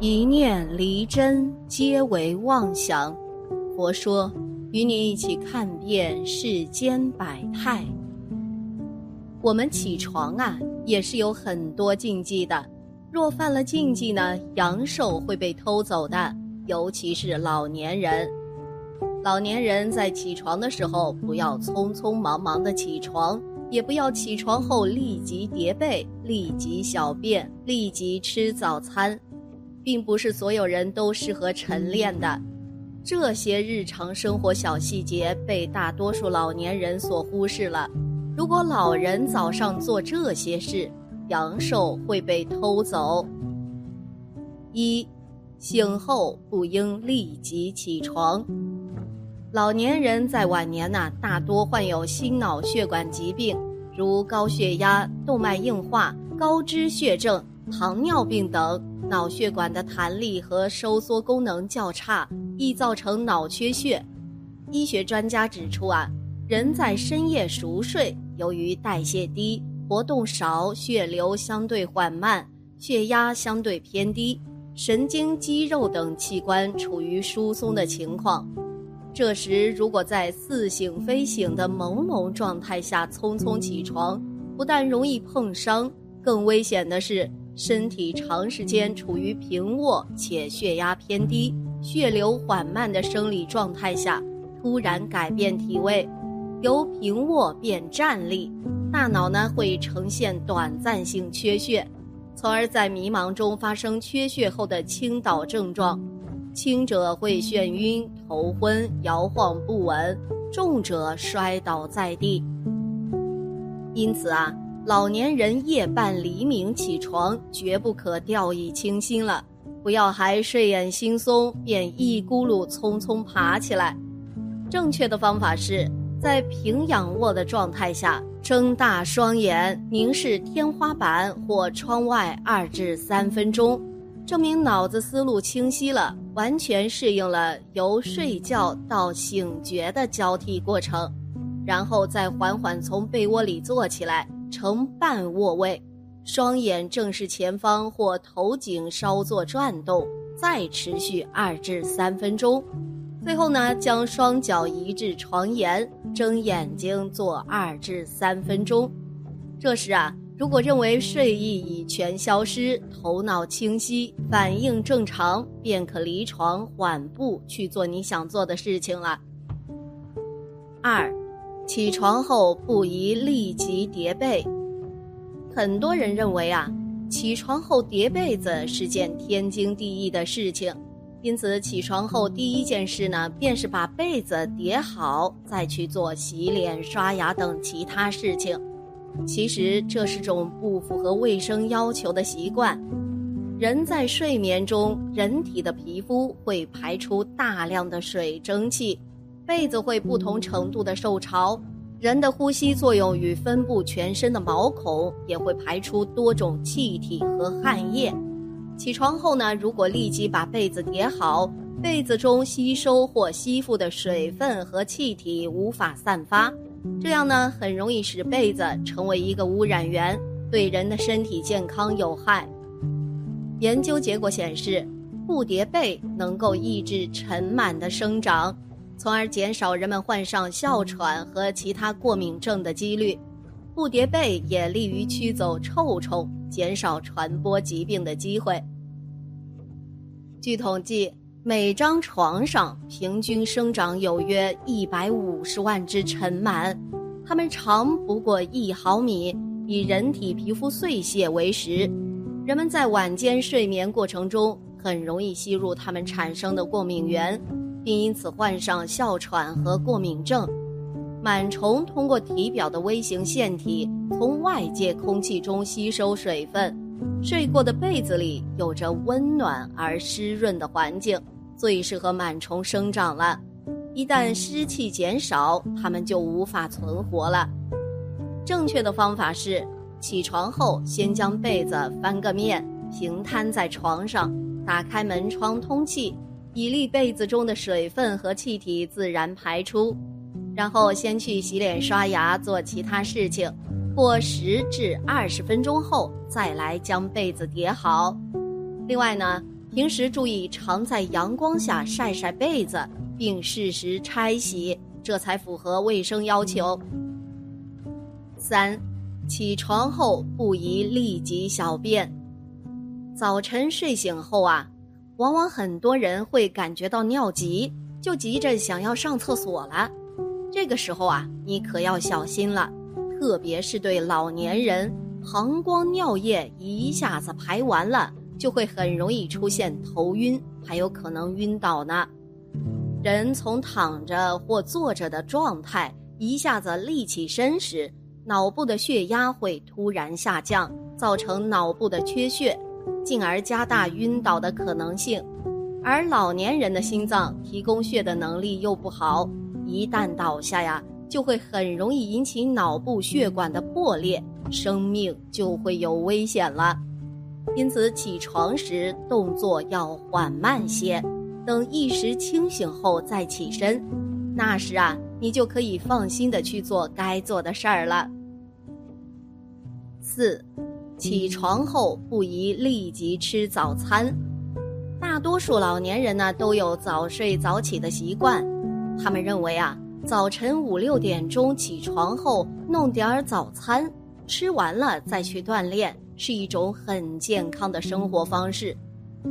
一念离真，皆为妄想。佛说，与你一起看遍世间百态。我们起床啊，也是有很多禁忌的。若犯了禁忌呢，阳寿会被偷走的，尤其是老年人。老年人在起床的时候，不要匆匆忙忙的起床，也不要起床后立即叠被、立即小便、立即吃早餐。并不是所有人都适合晨练的，这些日常生活小细节被大多数老年人所忽视了。如果老人早上做这些事，阳寿会被偷走。一，醒后不应立即起床。老年人在晚年呐，大多患有心脑血管疾病，如高血压、动脉硬化、高脂血症。糖尿病等脑血管的弹力和收缩功能较差，易造成脑缺血。医学专家指出啊，人在深夜熟睡，由于代谢低、活动少、血流相对缓慢、血压相对偏低，神经、肌肉等器官处于疏松的情况。这时，如果在似醒非醒的朦胧状态下匆匆起床，不但容易碰伤，更危险的是。身体长时间处于平卧且血压偏低、血流缓慢的生理状态下，突然改变体位，由平卧变站立，大脑呢会呈现短暂性缺血，从而在迷茫中发生缺血后的倾倒症状，轻者会眩晕、头昏、摇晃不稳，重者摔倒在地。因此啊。老年人夜半黎明起床，绝不可掉以轻心了。不要还睡眼惺忪，便一咕噜匆匆爬起来。正确的方法是在平仰卧的状态下，睁大双眼，凝视天花板或窗外二至三分钟，证明脑子思路清晰了，完全适应了由睡觉到醒觉的交替过程，然后再缓缓从被窝里坐起来。呈半卧位，双眼正视前方或头颈稍作转动，再持续二至三分钟。最后呢，将双脚移至床沿，睁眼睛做二至三分钟。这时啊，如果认为睡意已全消失，头脑清晰，反应正常，便可离床缓步去做你想做的事情了。二。起床后不宜立即叠被，很多人认为啊，起床后叠被子是件天经地义的事情，因此起床后第一件事呢，便是把被子叠好，再去做洗脸、刷牙等其他事情。其实这是种不符合卫生要求的习惯。人在睡眠中，人体的皮肤会排出大量的水蒸气。被子会不同程度的受潮，人的呼吸作用与分布全身的毛孔也会排出多种气体和汗液。起床后呢，如果立即把被子叠好，被子中吸收或吸附的水分和气体无法散发，这样呢，很容易使被子成为一个污染源，对人的身体健康有害。研究结果显示，不叠被能够抑制尘螨的生长。从而减少人们患上哮喘和其他过敏症的几率。不叠被也利于驱走臭虫，减少传播疾病的机会。据统计，每张床上平均生长有约一百五十万只尘螨，它们长不过一毫米，以人体皮肤碎屑为食。人们在晚间睡眠过程中，很容易吸入它们产生的过敏源。并因此患上哮喘和过敏症。螨虫通过体表的微型腺体从外界空气中吸收水分，睡过的被子里有着温暖而湿润的环境，最适合螨虫生长了。一旦湿气减少，它们就无法存活了。正确的方法是：起床后先将被子翻个面，平摊在床上，打开门窗通气。以利被子中的水分和气体自然排出，然后先去洗脸、刷牙，做其他事情，过十至二十分钟后再来将被子叠好。另外呢，平时注意常在阳光下晒晒被子，并适时拆洗，这才符合卫生要求。三，起床后不宜立即小便。早晨睡醒后啊，往往很多人会感觉到尿急，就急着想要上厕所了。这个时候啊，你可要小心了，特别是对老年人，膀胱尿液一下子排完了，就会很容易出现头晕，还有可能晕倒呢。人从躺着或坐着的状态一下子立起身时，脑部的血压会突然下降，造成脑部的缺血，进而加大晕倒的可能性。而老年人的心脏提供血的能力又不好，一旦倒下呀，就会很容易引起脑部血管的破裂，生命就会有危险了。因此，起床时动作要缓慢些，等意识清醒后再起身，那时啊，你就可以放心的去做该做的事儿了。四，起床后不宜立即吃早餐。大多数老年人呢都有早睡早起的习惯，他们认为啊，早晨五六点钟起床后弄点儿早餐，吃完了再去锻炼，是一种很健康的生活方式。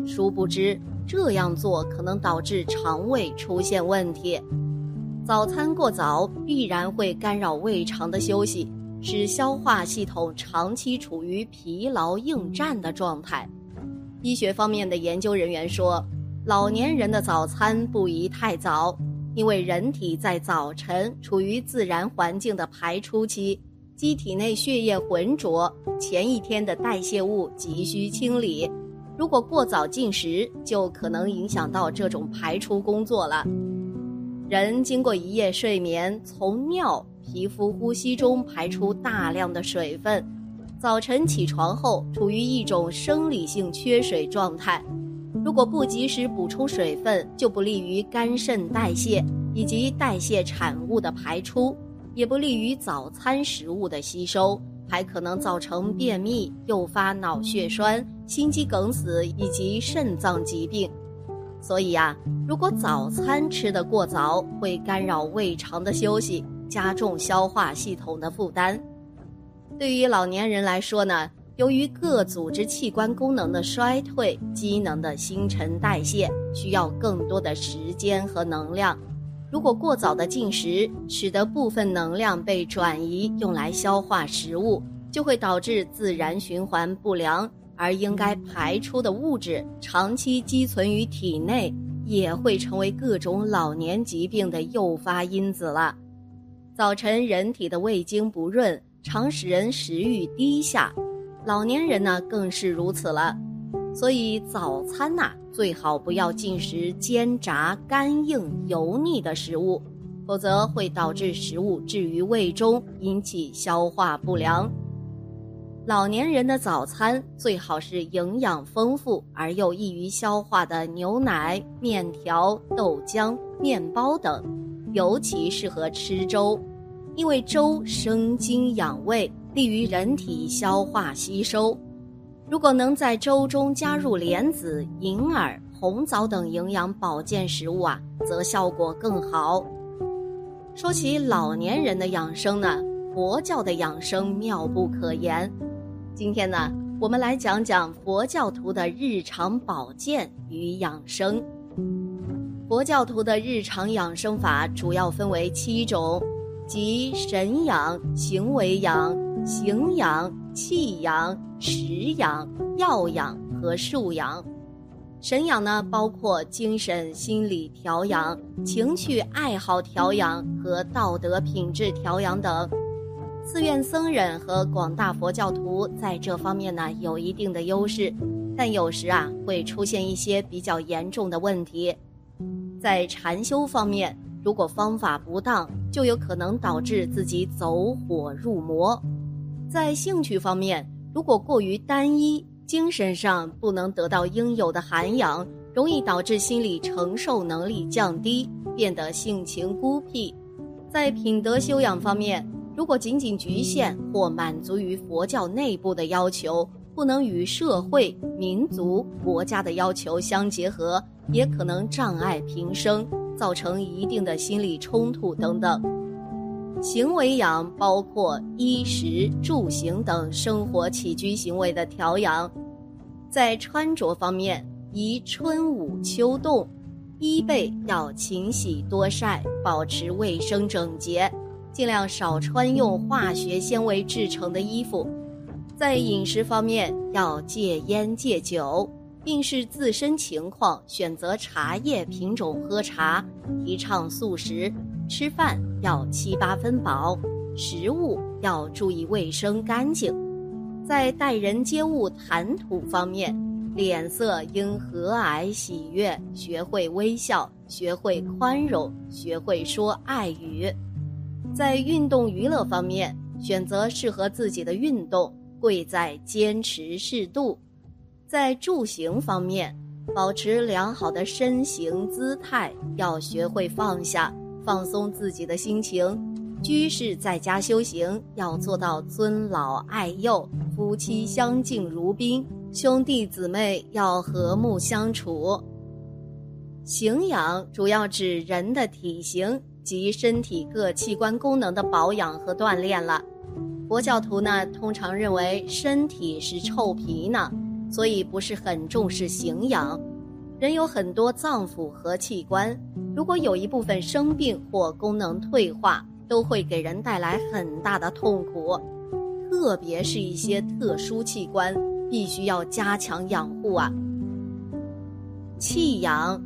殊不知这样做可能导致肠胃出现问题。早餐过早必然会干扰胃肠的休息。使消化系统长期处于疲劳应战的状态。医学方面的研究人员说，老年人的早餐不宜太早，因为人体在早晨处于自然环境的排出期，机体内血液浑浊，前一天的代谢物急需清理。如果过早进食，就可能影响到这种排出工作了。人经过一夜睡眠，从尿。皮肤呼吸中排出大量的水分，早晨起床后处于一种生理性缺水状态。如果不及时补充水分，就不利于肝肾代谢以及代谢产物的排出，也不利于早餐食物的吸收，还可能造成便秘，诱发脑血栓、心肌梗死以及肾脏疾病。所以呀，如果早餐吃得过早，会干扰胃肠的休息。加重消化系统的负担。对于老年人来说呢，由于各组织器官功能的衰退，机能的新陈代谢需要更多的时间和能量。如果过早的进食，使得部分能量被转移用来消化食物，就会导致自然循环不良，而应该排出的物质长期积存于体内，也会成为各种老年疾病的诱发因子了。早晨，人体的胃经不润，常使人食欲低下，老年人呢更是如此了。所以早餐呐，最好不要进食煎炸、干硬、油腻的食物，否则会导致食物置于胃中，引起消化不良。老年人的早餐最好是营养丰富而又易于消化的牛奶、面条、豆浆、面包等。尤其适合吃粥，因为粥生津养胃，利于人体消化吸收。如果能在粥中加入莲子、银耳、红枣等营养保健食物啊，则效果更好。说起老年人的养生呢，佛教的养生妙不可言。今天呢，我们来讲讲佛教徒的日常保健与养生。佛教徒的日常养生法主要分为七种，即神养、行为养、形养、气养、食养、药养和术养。神养呢，包括精神心理调养、情趣爱好调养和道德品质调养等。寺院僧人和广大佛教徒在这方面呢有一定的优势，但有时啊会出现一些比较严重的问题。在禅修方面，如果方法不当，就有可能导致自己走火入魔；在兴趣方面，如果过于单一，精神上不能得到应有的涵养，容易导致心理承受能力降低，变得性情孤僻；在品德修养方面，如果仅仅局限或满足于佛教内部的要求，不能与社会、民族、国家的要求相结合，也可能障碍平生，造成一定的心理冲突等等。行为养包括衣食住行等生活起居行为的调养，在穿着方面，宜春捂秋冻，衣被要勤洗多晒，保持卫生整洁，尽量少穿用化学纤维制成的衣服。在饮食方面，要戒烟戒酒，并视自身情况选择茶叶品种喝茶，提倡素食。吃饭要七八分饱，食物要注意卫生干净。在待人接物谈吐方面，脸色应和蔼喜悦，学会微笑，学会宽容，学会说爱语。在运动娱乐方面，选择适合自己的运动，贵在坚持适度。在住行方面，保持良好的身形姿态，要学会放下。放松自己的心情，居士在家修行要做到尊老爱幼，夫妻相敬如宾，兄弟姊妹要和睦相处。形养主要指人的体型及身体各器官功能的保养和锻炼了。佛教徒呢，通常认为身体是臭皮囊，所以不是很重视形养。人有很多脏腑和器官，如果有一部分生病或功能退化，都会给人带来很大的痛苦。特别是一些特殊器官，必须要加强养护啊。气养，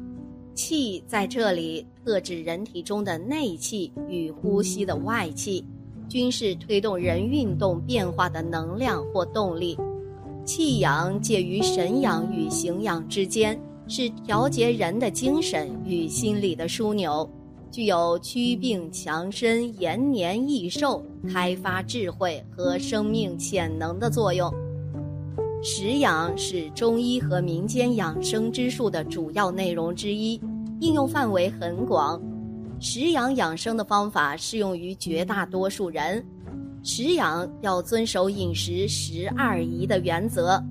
气在这里特指人体中的内气与呼吸的外气，均是推动人运动变化的能量或动力。气养介于神养与形养之间。是调节人的精神与心理的枢纽，具有祛病强身、延年益寿、开发智慧和生命潜能的作用。食养是中医和民间养生之术的主要内容之一，应用范围很广。食养养生的方法适用于绝大多数人。食养要遵守饮食十二宜的原则，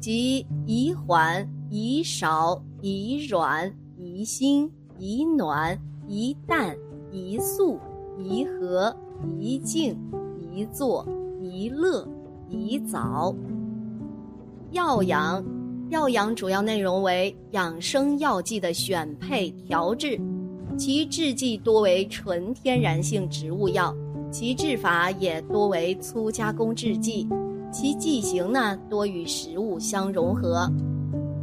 即宜缓。宜少，宜软，宜辛，宜暖，宜淡，宜素，宜和，宜静，宜坐，宜乐，宜早。药养，药养主要内容为养生药剂的选配调制，其制剂多为纯天然性植物药，其制法也多为粗加工制剂，其剂型呢多与食物相融合。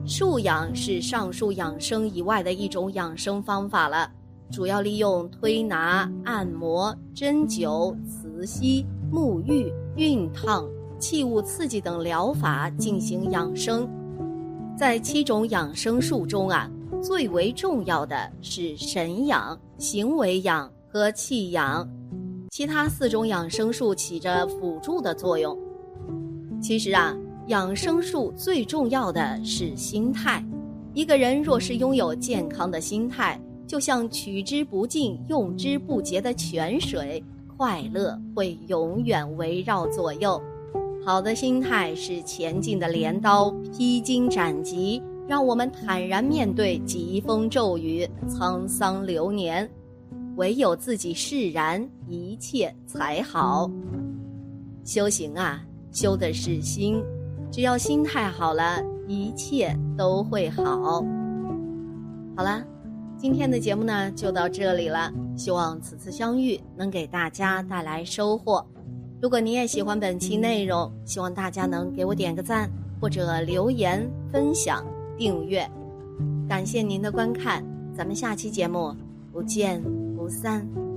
术养是上述养生以外的一种养生方法了，主要利用推拿、按摩、针灸、磁吸、沐浴、熨烫、器物刺激等疗法进行养生。在七种养生术中啊，最为重要的是神养、行为养和气养，其他四种养生术起着辅助的作用。其实啊。养生术最重要的是心态。一个人若是拥有健康的心态，就像取之不尽、用之不竭的泉水，快乐会永远围绕左右。好的心态是前进的镰刀，披荆斩棘，让我们坦然面对疾风骤雨、沧桑流年。唯有自己释然，一切才好。修行啊，修的是心。只要心态好了，一切都会好。好了，今天的节目呢就到这里了。希望此次相遇能给大家带来收获。如果您也喜欢本期内容，希望大家能给我点个赞，或者留言、分享、订阅。感谢您的观看，咱们下期节目不见不散。